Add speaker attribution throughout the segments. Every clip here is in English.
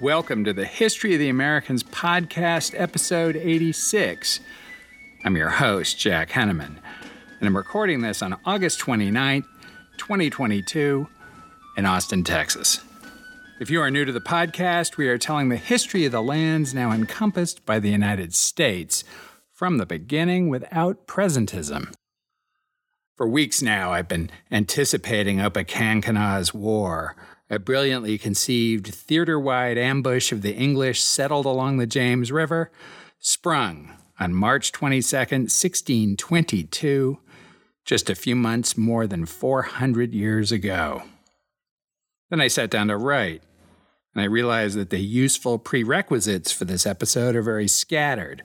Speaker 1: Welcome to the History of the Americans podcast, episode 86. I'm your host, Jack Henneman, and I'm recording this on August 29th, 2022, in Austin, Texas. If you are new to the podcast, we are telling the history of the lands now encompassed by the United States from the beginning without presentism. For weeks now, I've been anticipating Opechancanough's War, a brilliantly conceived theater wide ambush of the English settled along the James River, sprung on March 22, 1622, just a few months more than 400 years ago. Then I sat down to write, and I realized that the useful prerequisites for this episode are very scattered,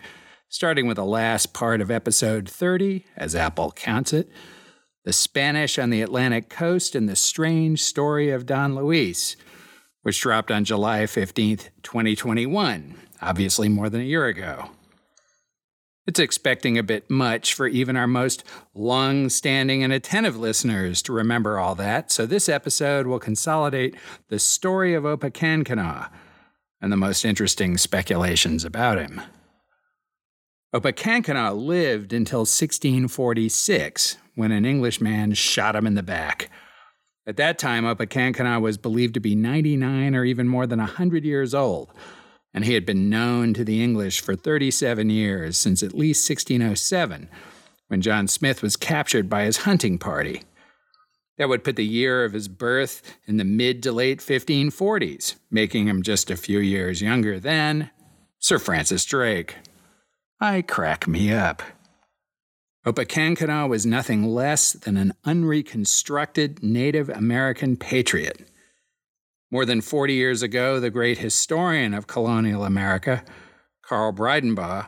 Speaker 1: starting with the last part of episode 30, as Apple counts it the Spanish on the Atlantic coast, and the strange story of Don Luis, which dropped on July 15th, 2021, obviously more than a year ago. It's expecting a bit much for even our most long standing and attentive listeners to remember all that, so this episode will consolidate the story of Opechancanough and the most interesting speculations about him. Opechancanough lived until 1646, when an Englishman shot him in the back. At that time, Opechancanough was believed to be 99 or even more than 100 years old, and he had been known to the English for 37 years, since at least 1607, when John Smith was captured by his hunting party. That would put the year of his birth in the mid to late 1540s, making him just a few years younger than Sir Francis Drake. I crack me up. Opechancanough was nothing less than an unreconstructed Native American patriot. More than 40 years ago, the great historian of colonial America, Carl Bridenbaugh,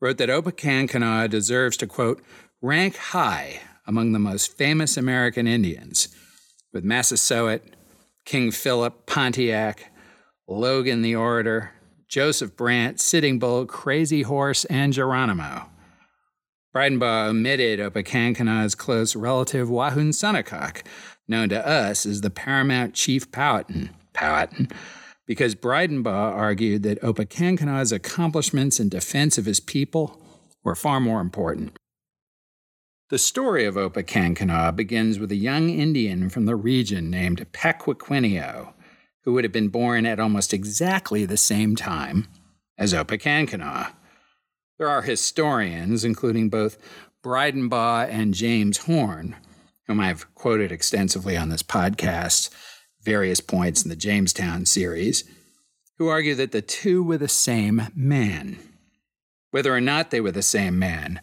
Speaker 1: wrote that Opechancanough deserves to, quote, rank high among the most famous American Indians, with Massasoit, King Philip, Pontiac, Logan the Orator, Joseph Brant, Sitting Bull, Crazy Horse, and Geronimo. Bridenbaugh omitted Opechancanough's close relative Wahun Sanicock, known to us as the paramount chief Powhatan, Powhatan, because Bridenbaugh argued that Opechancanough's accomplishments in defense of his people were far more important. The story of Opechancanough begins with a young Indian from the region named Paquiquineo, who would have been born at almost exactly the same time as Opechancanough. There are historians, including both Bridenbaugh and James Horn, whom I've quoted extensively on this podcast, various points in the Jamestown series, who argue that the two were the same man. Whether or not they were the same man,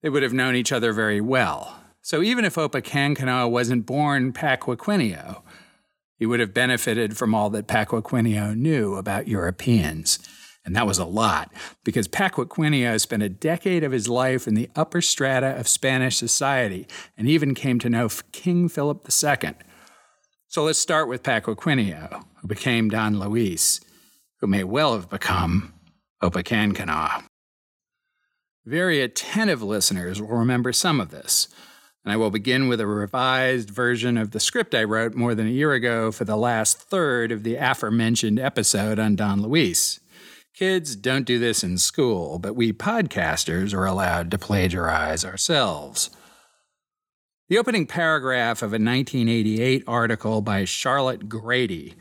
Speaker 1: they would have known each other very well. So even if Opechancanough wasn't born Paquiquineo, he would have benefited from all that Paquiquineo knew about Europeans. And that was a lot, because Paquiquineo spent a decade of his life in the upper strata of Spanish society and even came to know King Philip II. So let's start with Paquiquineo, who became Don Luis, who may well have become Opechancanough. Very attentive listeners will remember some of this, and I will begin with a revised version of the script I wrote more than a year ago for the last third of the aforementioned episode on Don Luis. Kids don't do this in school, but we podcasters are allowed to plagiarize ourselves. The opening paragraph of a 1988 article by Charlotte Grady,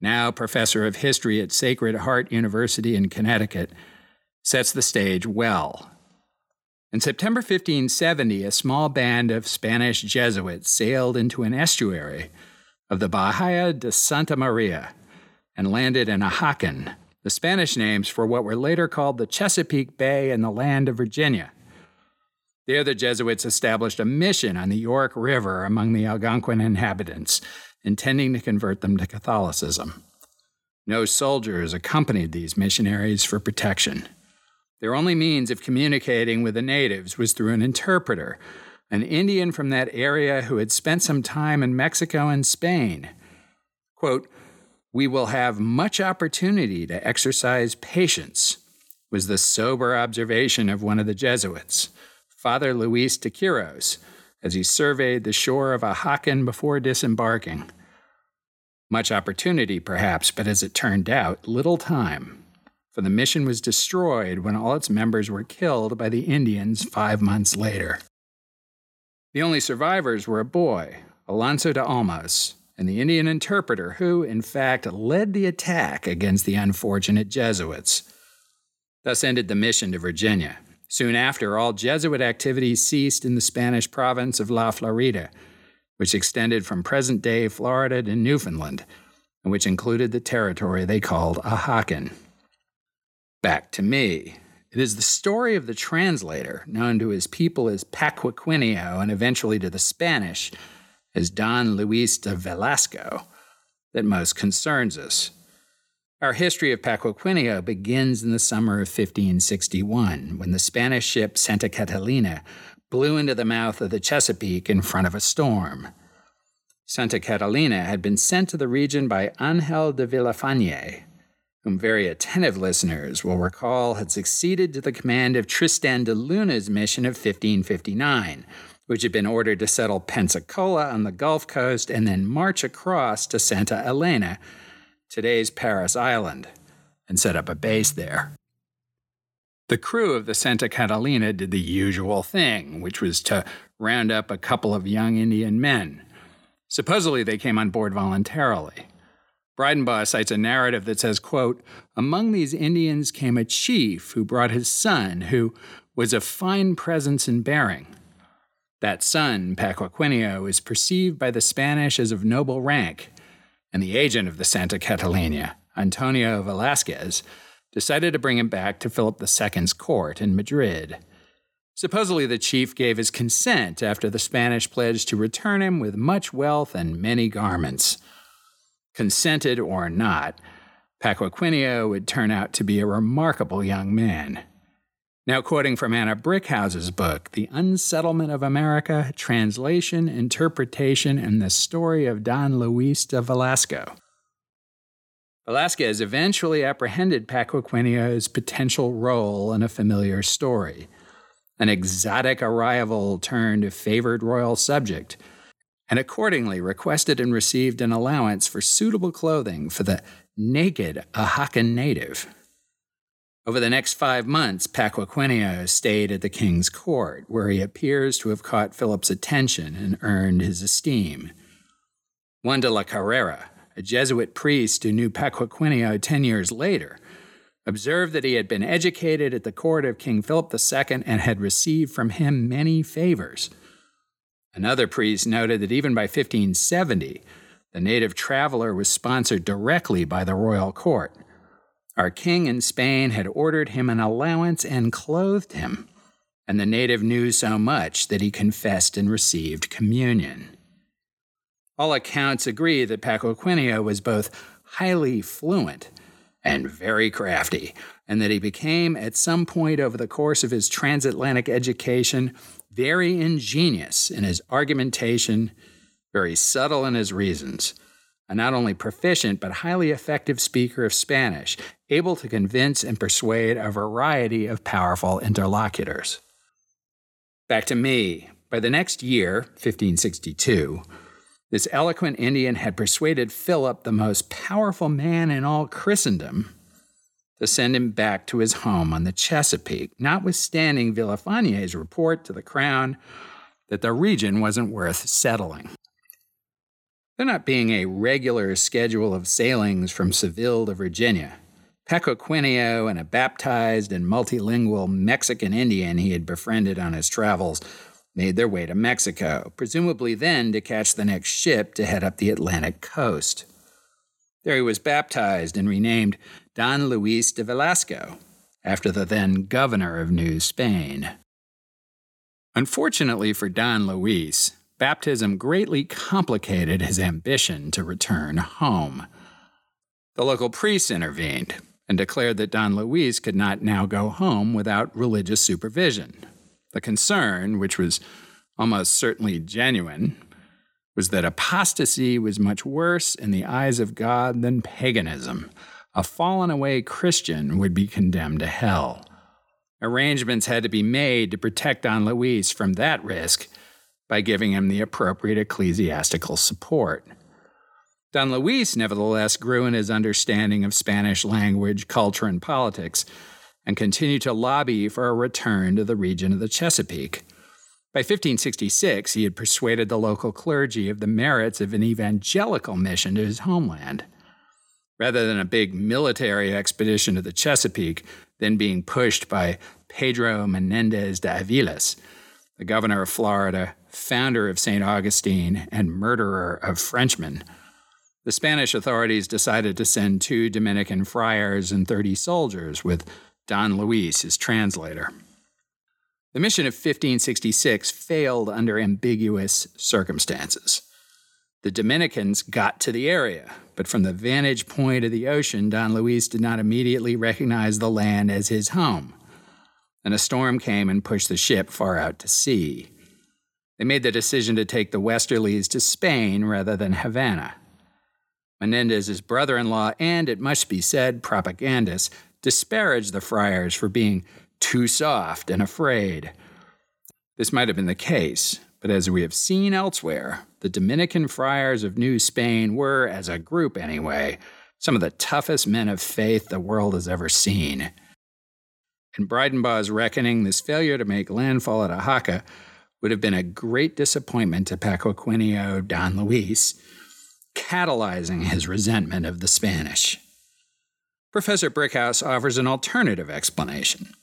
Speaker 1: now professor of history at Sacred Heart University in Connecticut, sets the stage well. In September 1570, a small band of Spanish Jesuits sailed into an estuary of the Bahia de Santa Maria and landed in Ajacan, the Spanish names for what were later called the Chesapeake Bay and the land of Virginia. There, the Jesuits established a mission on the York River among the Algonquin inhabitants, intending to convert them to Catholicism. No soldiers accompanied these missionaries for protection. Their only means of communicating with the natives was through an interpreter, an Indian from that area who had spent some time in Mexico and Spain. Quote, we will have much opportunity to exercise patience, was the sober observation of one of the Jesuits, Father Luis de Quiros, as he surveyed the shore of Ajacan before disembarking. Much opportunity, perhaps, but as it turned out, little time, for the mission was destroyed when all its members were killed by the Indians five months later. The only survivors were a boy, Alonso de Olmos, and the Indian interpreter who, in fact, led the attack against the unfortunate Jesuits. Thus ended the mission to Virginia. Soon after, all Jesuit activities ceased in the Spanish province of La Florida, which extended from present day Florida to Newfoundland, and which included the territory they called Ajacan. Back to me. It is the story of the translator, known to his people as Paquiquineo and eventually to the Spanish as Don Luis de Velasco, that most concerns us. Our history of Paquiquineo begins in the summer of 1561, when the Spanish ship Santa Catalina blew into the mouth of the Chesapeake in front of a storm. Santa Catalina had been sent to the region by Angel de Villafañe, whom very attentive listeners will recall had succeeded to the command of Tristan de Luna's mission of 1559, which had been ordered to settle Pensacola on the Gulf Coast and then march across to Santa Elena, today's Parris Island, and set up a base there. The crew of the Santa Catalina did the usual thing, which was to round up a couple of young Indian men. Supposedly, they came on board voluntarily. Bridenbaugh cites a narrative that says, quote, Among these Indians came a chief who brought his son, who was of fine presence and bearing. That son, Paquiquineo, is perceived by the Spanish as of noble rank, and the agent of the Santa Catalina, Antonio Velasquez, decided to bring him back to Philip II's court in Madrid. Supposedly, the chief gave his consent after the Spanish pledged to return him with much wealth and many garments. Consented or not, Paquiquineo would turn out to be a remarkable young man. Now, quoting from Anna Brickhouse's book, The Unsettlement of America Translation, Interpretation, and the Story of Don Luis de Velasco. Velasquez eventually apprehended Paquiquineo's potential role in a familiar story an exotic arrival turned favored royal subject, and accordingly requested and received an allowance for suitable clothing for the naked Ajacan native. Over the next five months, Paquiquineo stayed at the king's court, where he appears to have caught Philip's attention and earned his esteem. Juan de la Carrera, a Jesuit priest who knew Paquiquineo ten years later, observed that he had been educated at the court of King Philip II and had received from him many favors. Another priest noted that even by 1570, the native traveler was sponsored directly by the royal court. Our king in Spain had ordered him an allowance and clothed him, and the native knew so much that he confessed and received communion. All accounts agree that Paquiquineo was both highly fluent and very crafty, and that he became, at some point over the course of his transatlantic education, very ingenious in his argumentation, very subtle in his reasons, a not only proficient but highly effective speaker of Spanish, able to convince and persuade a variety of powerful interlocutors. Back to me. By the next year, 1562, this eloquent Indian had persuaded Philip, the most powerful man in all Christendom, to send him back to his home on the Chesapeake, notwithstanding Villafañe's report to the crown that the region wasn't worth settling. There not being a regular schedule of sailings from Seville to Virginia, Paquiquineo and a baptized and multilingual Mexican Indian he had befriended on his travels made their way to Mexico, presumably then to catch the next ship to head up the Atlantic coast. There he was baptized and renamed Don Luis de Velasco, after the then governor of New Spain. Unfortunately for Don Luis, baptism greatly complicated his ambition to return home. The local priests intervened and declared that Don Luis could not now go home without religious supervision. The concern, which was almost certainly genuine, was that apostasy was much worse in the eyes of God than paganism. A fallen away Christian would be condemned to hell. Arrangements had to be made to protect Don Luis from that risk by giving him the appropriate ecclesiastical support. Don Luis, nevertheless, grew in his understanding of Spanish language, culture, and politics, and continued to lobby for a return to the region of the Chesapeake. By 1566, he had persuaded the local clergy of the merits of an evangelical mission to his homeland. Rather than a big military expedition to the Chesapeake, then being pushed by Pedro Menendez de Aviles, the governor of Florida, founder of St. Augustine, and murderer of Frenchmen, the Spanish authorities decided to send two Dominican friars and 30 soldiers with Don Luis as translator. The mission of 1566 failed under ambiguous circumstances. The Dominicans got to the area, but from the vantage point of the ocean, Don Luis did not immediately recognize the land as his home. And a storm came and pushed the ship far out to sea. They made the decision to take the Westerlies to Spain rather than Havana. Menendez's brother in law and, it must be said, propagandists disparaged the friars for being too soft and afraid. This might have been the case, but as we have seen elsewhere, the Dominican friars of New Spain were, as a group anyway, some of the toughest men of faith the world has ever seen. In Bridenbaugh's reckoning, this failure to make landfall at Oaxaca would have been a great disappointment to Paquiquineo Don Luis, catalyzing his resentment of the Spanish. Professor Brickhouse offers an alternative explanation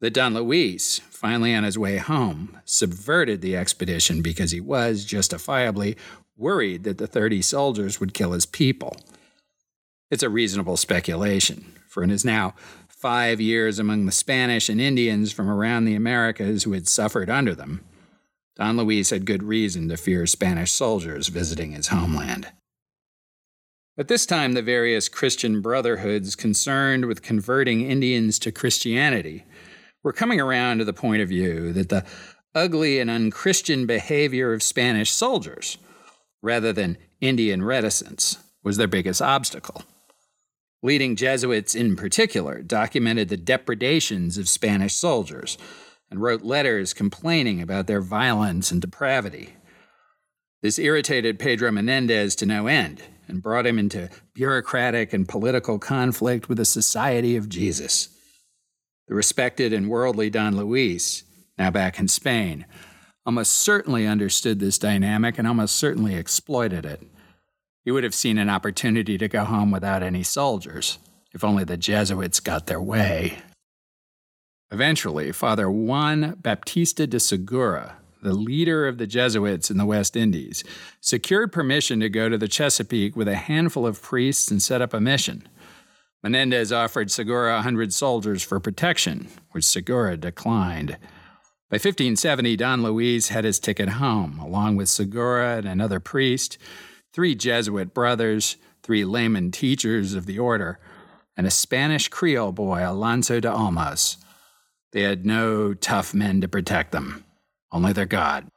Speaker 1: that Don Luis, finally on his way home, subverted the expedition because he was, justifiably, worried that the 30 soldiers would kill his people. It's a reasonable speculation, for in his now five years among the Spanish and Indians from around the Americas who had suffered under them, Don Luis had good reason to fear Spanish soldiers visiting his homeland. At this time, the various Christian brotherhoods concerned with converting Indians to Christianity we're coming around to the point of view that the ugly and unchristian behavior of Spanish soldiers, rather than Indian reticence, was their biggest obstacle. Leading Jesuits in particular documented the depredations of Spanish soldiers and wrote letters complaining about their violence and depravity. This irritated Pedro Menendez to no end and brought him into bureaucratic and political conflict with the Society of Jesus. The respected and worldly Don Luis, now back in Spain, almost certainly understood this dynamic and almost certainly exploited it. He would have seen an opportunity to go home without any soldiers, if only the Jesuits got their way. Eventually, Father Juan Baptista de Segura, the leader of the Jesuits in the West Indies, secured permission to go to the Chesapeake with a handful of priests and set up a mission. Menendez offered Segura a hundred soldiers for protection, which Segura declined. By 1570, Don Luis had his ticket home, along with Segura and another priest, three Jesuit brothers, three layman teachers of the order, and a Spanish Creole boy, Alonso de Olmos. They had no tough men to protect them, only their God.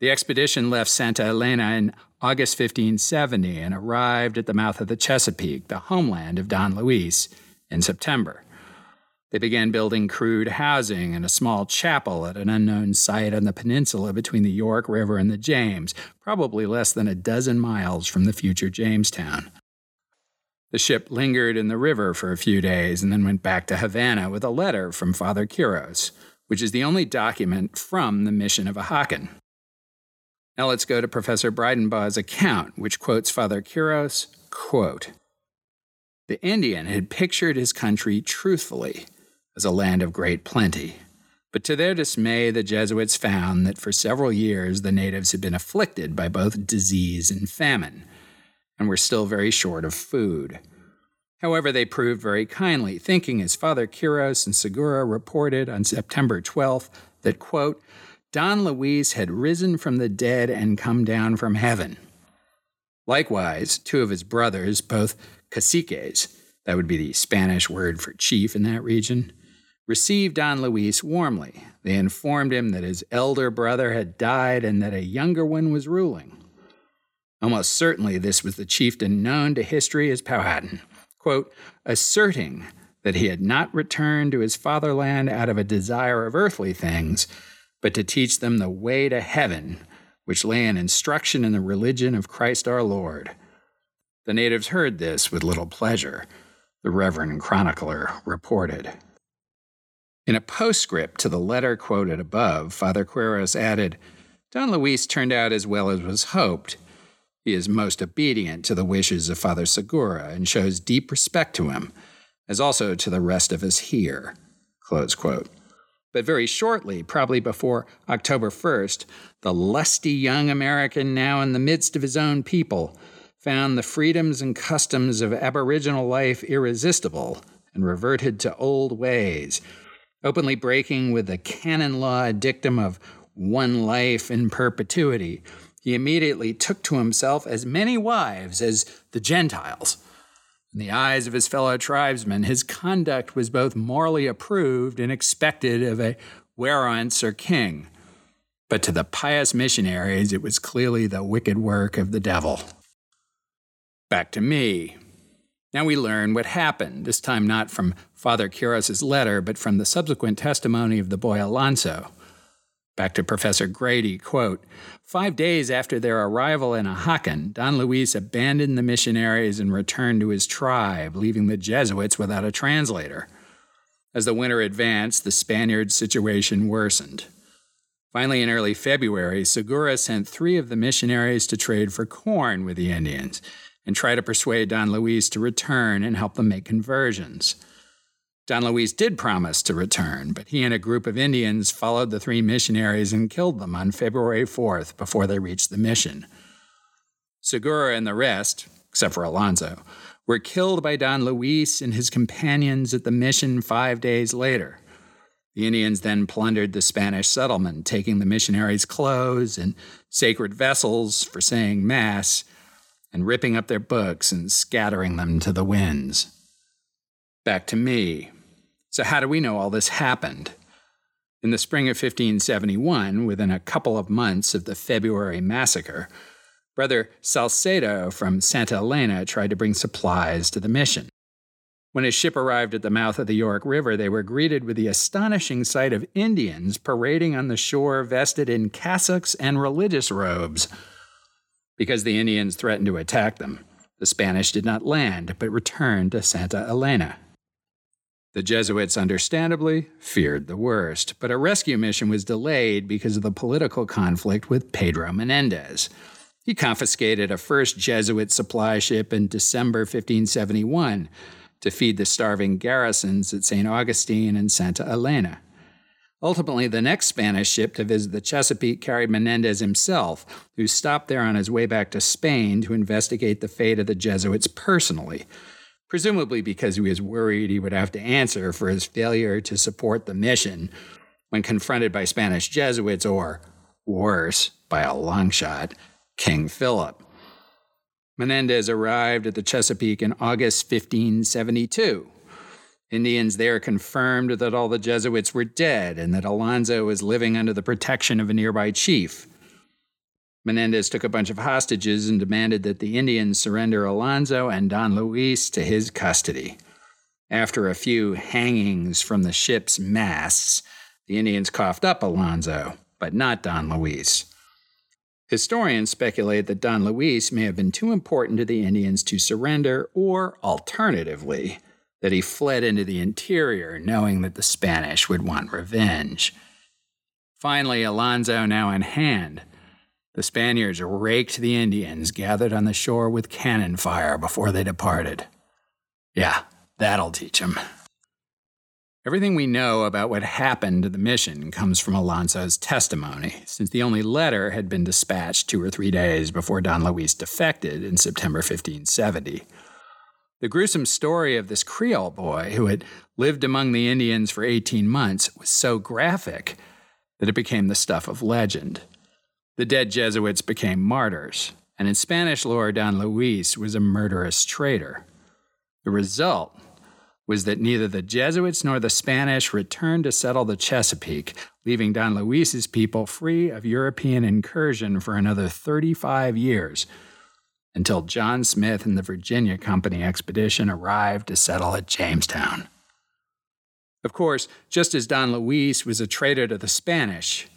Speaker 1: The expedition left Santa Elena in August 1570 and arrived at the mouth of the Chesapeake, the homeland of Don Luis, in September. They began building crude housing and a small chapel at an unknown site on the peninsula between the York River and the James, probably less than a dozen miles from the future Jamestown. The ship lingered in the river for a few days and then went back to Havana with a letter from Father Quiros, which is the only document from the mission of Ajacan. Now let's go to Professor Bridenbaugh's account, which quotes Father Quiros, quote, The Indian had pictured his country truthfully as a land of great plenty. But to their dismay, the Jesuits found that for several years the natives had been afflicted by both disease and famine, and were still very short of food. However, they proved very kindly, thinking, as Father Quiros and Segura reported on September 12th, that, quote, Don Luis had risen from the dead and come down from heaven. Likewise, two of his brothers, both caciques, that would be the Spanish word for chief in that region, received Don Luis warmly. They informed him that his elder brother had died and that a younger one was ruling. Almost certainly, this was the chieftain known to history as Powhatan, quote, asserting that he had not returned to his fatherland out of a desire of earthly things, but to teach them the way to heaven, which lay in instruction in the religion of Christ our Lord, The natives heard this with little pleasure, the Reverend Chronicler reported. In a postscript to the letter quoted above, Father Quiros added, Don Luis turned out as well as was hoped. He is most obedient to the wishes of Father Segura and shows deep respect to him, as also to the rest of us here. But very shortly, probably before October 1st, the lusty young American, now in the midst of his own people, found the freedoms and customs of Aboriginal life irresistible and reverted to old ways, openly breaking with the canon law dictum of one life in perpetuity. He immediately took to himself as many wives as the Gentiles. In the eyes of his fellow tribesmen, his conduct was both morally approved and expected of a werowance or king. But to the pious missionaries, it was clearly the wicked work of the devil. Back to me. Now we learn what happened, this time not from Father Quiros's letter, but from the subsequent testimony of the boy Alonso. Back to Professor Grady, quote, Five days after their arrival in Ajacan, Don Luis abandoned the missionaries and returned to his tribe, leaving the Jesuits without a translator. As the winter advanced, the Spaniards' situation worsened. Finally, in early February, Segura sent three of the missionaries to trade for corn with the Indians and try to persuade Don Luis to return and help them make conversions. Don Luis did promise to return, but he and a group of Indians followed the three missionaries and killed them on February 4th before they reached the mission. Segura and the rest, except for Alonso, were killed by Don Luis and his companions at the mission five days later. The Indians then plundered the Spanish settlement, taking the missionaries' clothes and sacred vessels for saying Mass, and ripping up their books and scattering them to the winds. Back to me. So, how do we know all this happened? In the spring of 1571, within a couple of months of the February massacre, Brother Salcedo from Santa Elena tried to bring supplies to the mission. When his ship arrived at the mouth of the York River, they were greeted with the astonishing sight of Indians parading on the shore vested in cassocks and religious robes. Because the Indians threatened to attack them, the Spanish did not land but returned to Santa Elena. The Jesuits, understandably, feared the worst, but a rescue mission was delayed because of the political conflict with Pedro Menendez. He confiscated a first Jesuit supply ship in December 1571 to feed the starving garrisons at St. Augustine and Santa Elena. Ultimately, the next Spanish ship to visit the Chesapeake carried Menendez himself, who stopped there on his way back to Spain to investigate the fate of the Jesuits personally presumably because he was worried he would have to answer for his failure to support the mission when confronted by Spanish Jesuits or, worse, by a long shot, King Philip. Menendez arrived at the Chesapeake in August 1572. Indians there confirmed that all the Jesuits were dead and that Alonso was living under the protection of a nearby chief. Menendez took a bunch of hostages and demanded that the Indians surrender Alonso and Don Luis to his custody. After a few hangings from the ship's masts, the Indians coughed up Alonso, but not Don Luis. Historians speculate that Don Luis may have been too important to the Indians to surrender, or alternatively, that he fled into the interior knowing that the Spanish would want revenge. Finally, Alonso, now in hand, the Spaniards raked the Indians gathered on the shore with cannon fire before they departed. Yeah, that'll teach them. Everything we know about what happened to the mission comes from Alonso's testimony, since the only letter had been dispatched two or three days before Don Luis defected in September 1570. The gruesome story of this Creole boy who had lived among the Indians for 18 months was so graphic that it became the stuff of legend. The dead Jesuits became martyrs, and in Spanish lore, Don Luis was a murderous traitor. The result was that neither the Jesuits nor the Spanish returned to settle the Chesapeake, leaving Don Luis's people free of European incursion for another 35 years until John Smith and the Virginia Company expedition arrived to settle at Jamestown. Of course, just as Don Luis was a traitor to the Spanish,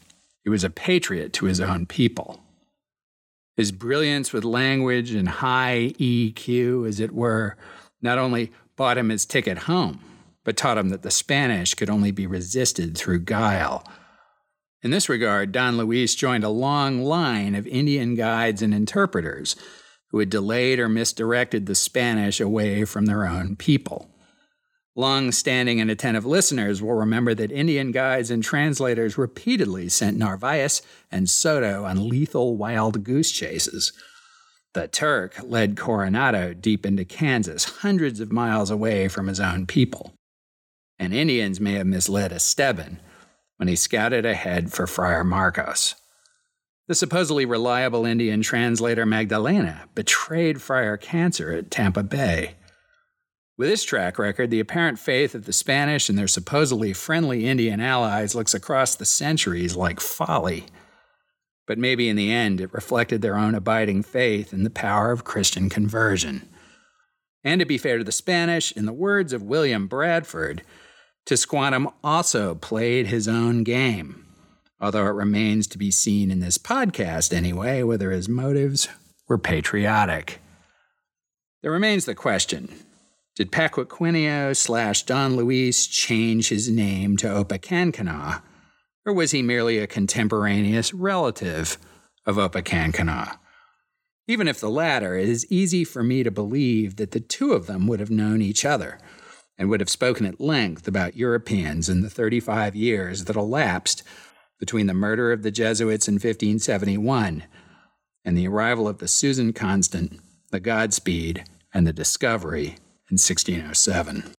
Speaker 1: he was a patriot to his own people. His brilliance with language and high EQ, as it were, not only bought him his ticket home, but taught him that the Spanish could only be resisted through guile. In this regard, Don Luis joined a long line of Indian guides and interpreters who had delayed or misdirected the Spanish away from their own people. Long standing and attentive listeners will remember that Indian guides and translators repeatedly sent Narvaez and Soto on lethal wild goose chases. The Turk led Coronado deep into Kansas, hundreds of miles away from his own people. And Indians may have misled Esteban when he scouted ahead for Friar Marcos. The supposedly reliable Indian translator Magdalena betrayed Friar Cancer at Tampa Bay. With this track record, the apparent faith of the Spanish and their supposedly friendly Indian allies looks across the centuries like folly. But maybe in the end, it reflected their own abiding faith in the power of Christian conversion. And to be fair to the Spanish, in the words of William Bradford, Tisquantum also played his own game, although it remains to be seen in this podcast anyway whether his motives were patriotic. There remains the question did Paquiquineo slash Don Luis change his name to Opechancanough, or was he merely a contemporaneous relative of Opechancanough? Even if the latter, it is easy for me to believe that the two of them would have known each other and would have spoken at length about Europeans in the 35 years that elapsed between the murder of the Jesuits in 1571 and the arrival of the Susan Constant, the Godspeed, and the Discovery in 1607.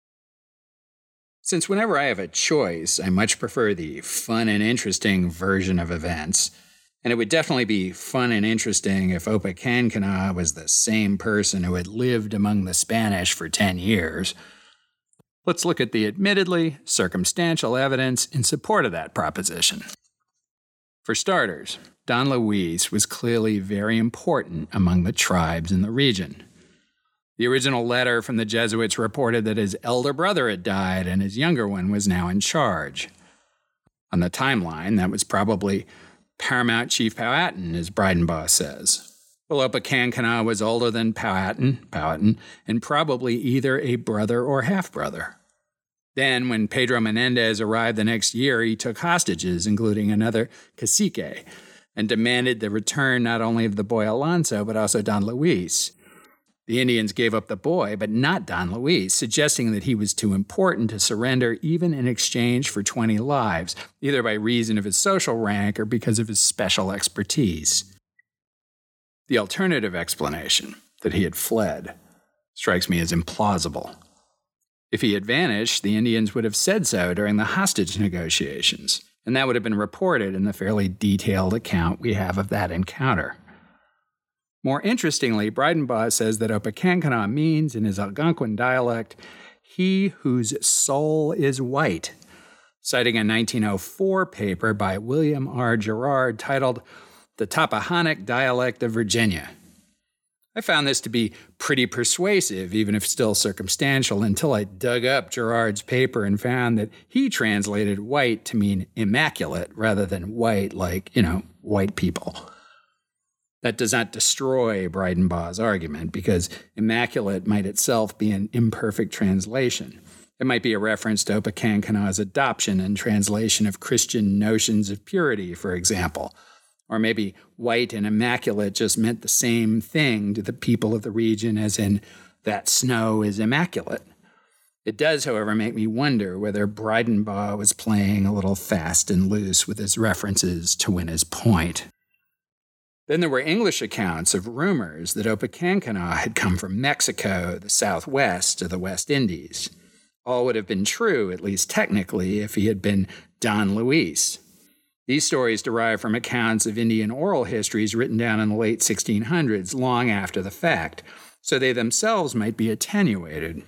Speaker 1: Since whenever I have a choice, I much prefer the fun and interesting version of events, and it would definitely be fun and interesting if Opechancanough was the same person who had lived among the Spanish for 10 years. Let's look at the admittedly circumstantial evidence in support of that proposition. For starters, Don Luis was clearly very important among the tribes in the region. The original letter from the Jesuits reported that his elder brother had died and his younger one was now in charge. On the timeline, that was probably Paramount Chief Powhatan, as Bridenbaugh says. Well, Opechancanough was older than Powhatan, Powhatan, and probably either a brother or half brother. Then, when Pedro Menendez arrived the next year, he took hostages, including another cacique, and demanded the return not only of the boy Alonso, but also Don Luis. The Indians gave up the boy, but not Don Luis, suggesting that he was too important to surrender even in exchange for 20 lives, either by reason of his social rank or because of his special expertise. The alternative explanation, that he had fled, strikes me as implausible. If he had vanished, the Indians would have said so during the hostage negotiations, and that would have been reported in the fairly detailed account we have of that encounter. More interestingly, Bridenbaugh says that Opechancanough means, in his Algonquin dialect, he whose soul is white, citing a 1904 paper by William R. Gerard titled The Tapehanek Dialect of Virginia. I found this to be pretty persuasive, even if still circumstantial, until I dug up Gerard's paper and found that he translated white to mean immaculate rather than white like, you know, white people. That does not destroy Bridenbaugh's argument because immaculate might itself be an imperfect translation. It might be a reference to Opechancanough's adoption and translation of Christian notions of purity, for example. Or maybe white and immaculate just meant the same thing to the people of the region, as in, that snow is immaculate. It does, however, make me wonder whether Bridenbaugh was playing a little fast and loose with his references to win his point. Then there were English accounts of rumors that Opechancanough had come from Mexico, the Southwest, or the West Indies. All would have been true, at least technically, if he had been Don Luis. These stories derive from accounts of Indian oral histories written down in the late 1600s, long after the fact, so they themselves might be attenuated.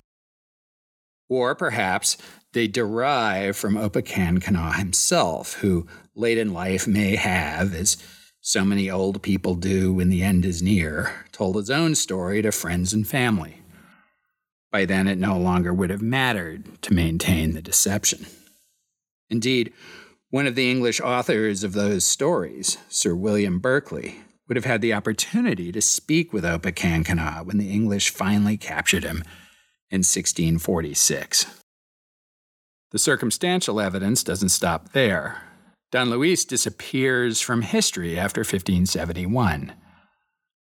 Speaker 1: Or perhaps they derive from Opechancanough himself, who late in life may have, as so many old people do when the end is near, told his own story to friends and family. By then, it no longer would have mattered to maintain the deception. Indeed, one of the English authors of those stories, Sir William Berkeley, would have had the opportunity to speak with Opechancanough when the English finally captured him in 1646. The circumstantial evidence doesn't stop there. Don Luis disappears from history after 1571.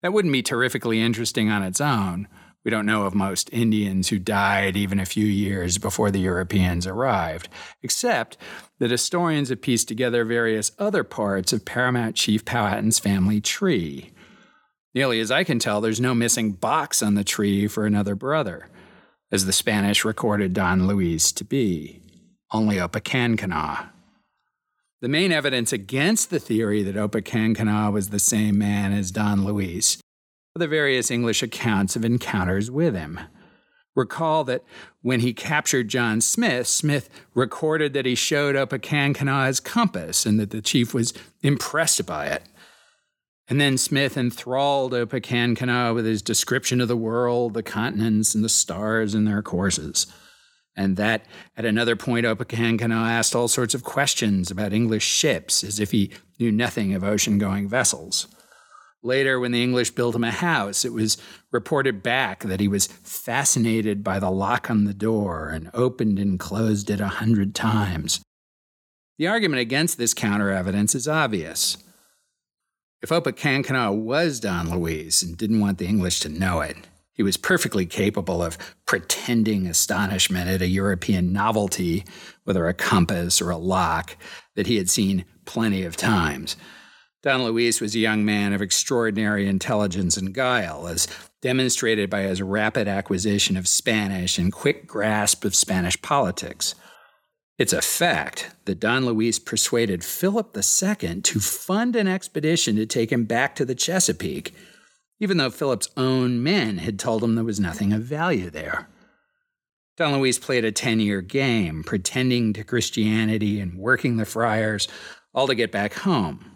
Speaker 1: That wouldn't be terrifically interesting on its own. We don't know of most Indians who died even a few years before the Europeans arrived, except that historians have pieced together various other parts of Paramount Chief Powhatan's family tree. Nearly as I can tell, there's no missing box on the tree for another brother, as the Spanish recorded Don Luis to be only a Opechancanough. The main evidence against the theory that Opechancanough was the same man as Don Luis are the various English accounts of encounters with him. Recall that when he captured John Smith, Smith recorded that he showed Opechancanough his compass and that the chief was impressed by it. And then Smith enthralled Opechancanough with his description of the world, the continents, and the stars and their courses and that at another point Opechancanough asked all sorts of questions about English ships as if he knew nothing of ocean going vessels. Later, when the English built him a house, it was reported back that he was fascinated by the lock on the door and opened and closed it a hundred times. The argument against this counter evidence is obvious. If Opechancanough was Don Luis and didn't want the English to know it, he was perfectly capable of pretending astonishment at a European novelty, whether a compass or a lock, that he had seen plenty of times. Don Luis was a young man of extraordinary intelligence and guile, as demonstrated by his rapid acquisition of Spanish and quick grasp of Spanish politics. It's a fact that Don Luis persuaded Philip II to fund an expedition to take him back to the Chesapeake even though Philip's own men had told him there was nothing of value there. Don Luis played a 10 year game, pretending to Christianity and working the friars, all to get back home,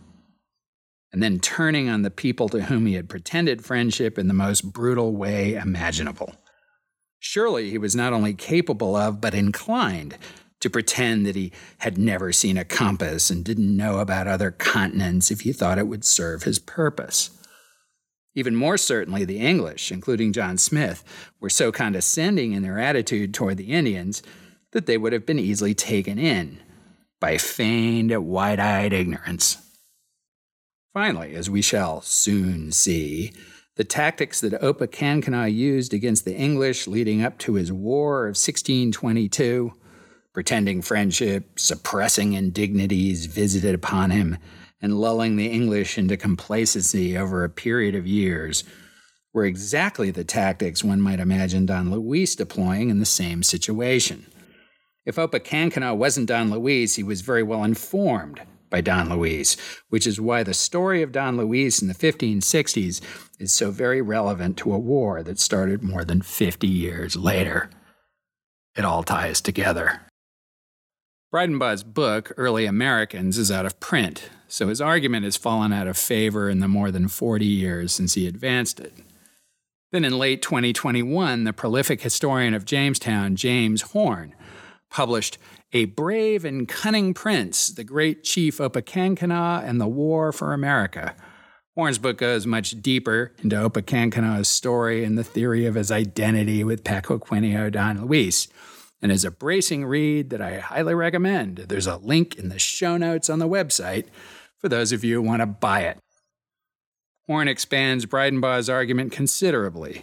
Speaker 1: and then turning on the people to whom he had pretended friendship in the most brutal way imaginable. Surely he was not only capable of, but inclined to pretend that he had never seen a compass and didn't know about other continents if he thought it would serve his purpose. Even more certainly, the English, including John Smith, were so condescending in their attitude toward the Indians that they would have been easily taken in by feigned, wide eyed ignorance. Finally, as we shall soon see, the tactics that Opechancanough used against the English leading up to his War of 1622, pretending friendship, suppressing indignities visited upon him, and lulling the English into complacency over a period of years were exactly the tactics one might imagine Don Luis deploying in the same situation. If Opechancanough wasn't Don Luis, he was very well informed by Don Luis, which is why the story of Don Luis in the 1560s is so very relevant to a war that started more than 50 years later. It all ties together. Bridenbaugh's book, Early Americans, is out of print, so his argument has fallen out of favor in the more than 40 years since he advanced it. Then in late 2021, the prolific historian of Jamestown, James Horn, published A Brave and Cunning Prince, The Great Chief Opechancanough and the War for America. Horn's book goes much deeper into Opechancanough's story and the theory of his identity with Paquiquineo Don Luis and is a bracing read that I highly recommend. There's a link in the show notes on the website for those of you who want to buy it. Horn expands Bridenbaugh's argument considerably,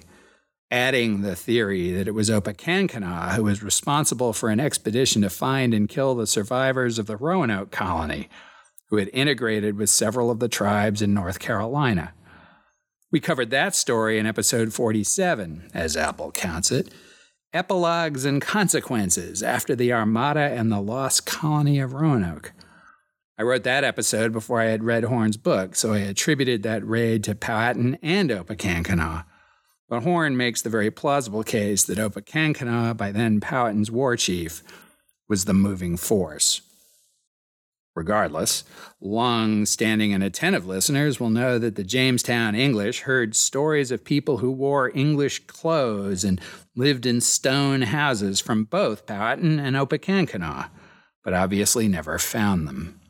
Speaker 1: adding the theory that it was Opechancanough who was responsible for an expedition to find and kill the survivors of the Roanoke colony, who had integrated with several of the tribes in North Carolina. We covered that story in episode 47, as Apple counts it Epilogues and Consequences after the Armada and the Lost Colony of Roanoke. I wrote that episode before I had read Horn's book, so I attributed that raid to Powhatan and Opechancanough. But Horn makes the very plausible case that Opechancanough, by then Powhatan's war chief, was the moving force. Regardless, long standing and attentive listeners will know that the Jamestown English heard stories of people who wore English clothes and lived in stone houses from both Powhatan and Opechancanough, but obviously never found them.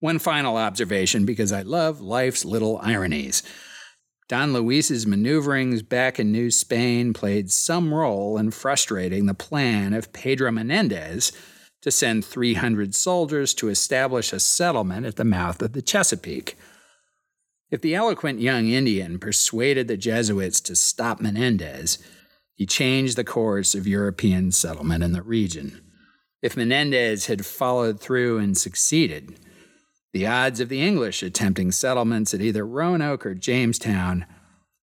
Speaker 1: One final observation because I love life's little ironies. Don Luis's maneuverings back in New Spain played some role in frustrating the plan of Pedro Menendez to send 300 soldiers to establish a settlement at the mouth of the Chesapeake. If the eloquent young Indian persuaded the Jesuits to stop Menendez, he changed the course of European settlement in the region. If Menendez had followed through and succeeded, the odds of the English attempting settlements at either Roanoke or Jamestown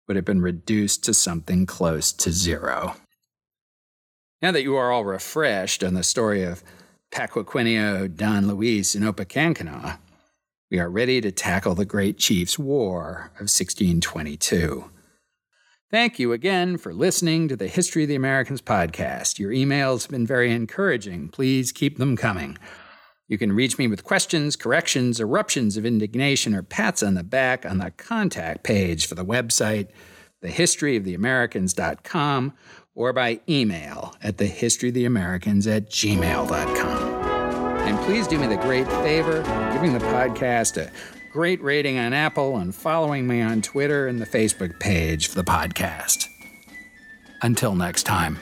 Speaker 1: would have been reduced to something close to zero. Now that you are all refreshed on the story of Paquiquineo, Don Luis, and Opechancanough, we are ready to tackle the Great Chief's War of 1622. Thank you again for listening to the History of the Americans podcast. Your emails have been very encouraging. Please keep them coming. You can reach me with questions, corrections, eruptions of indignation, or pats on the back on the contact page for the website, thehistoryoftheamericans.com, or by email at thehistoryoftheamericans at gmail.com. And please do me the great favor of giving the podcast a great rating on Apple and following me on Twitter and the Facebook page for the podcast. Until next time.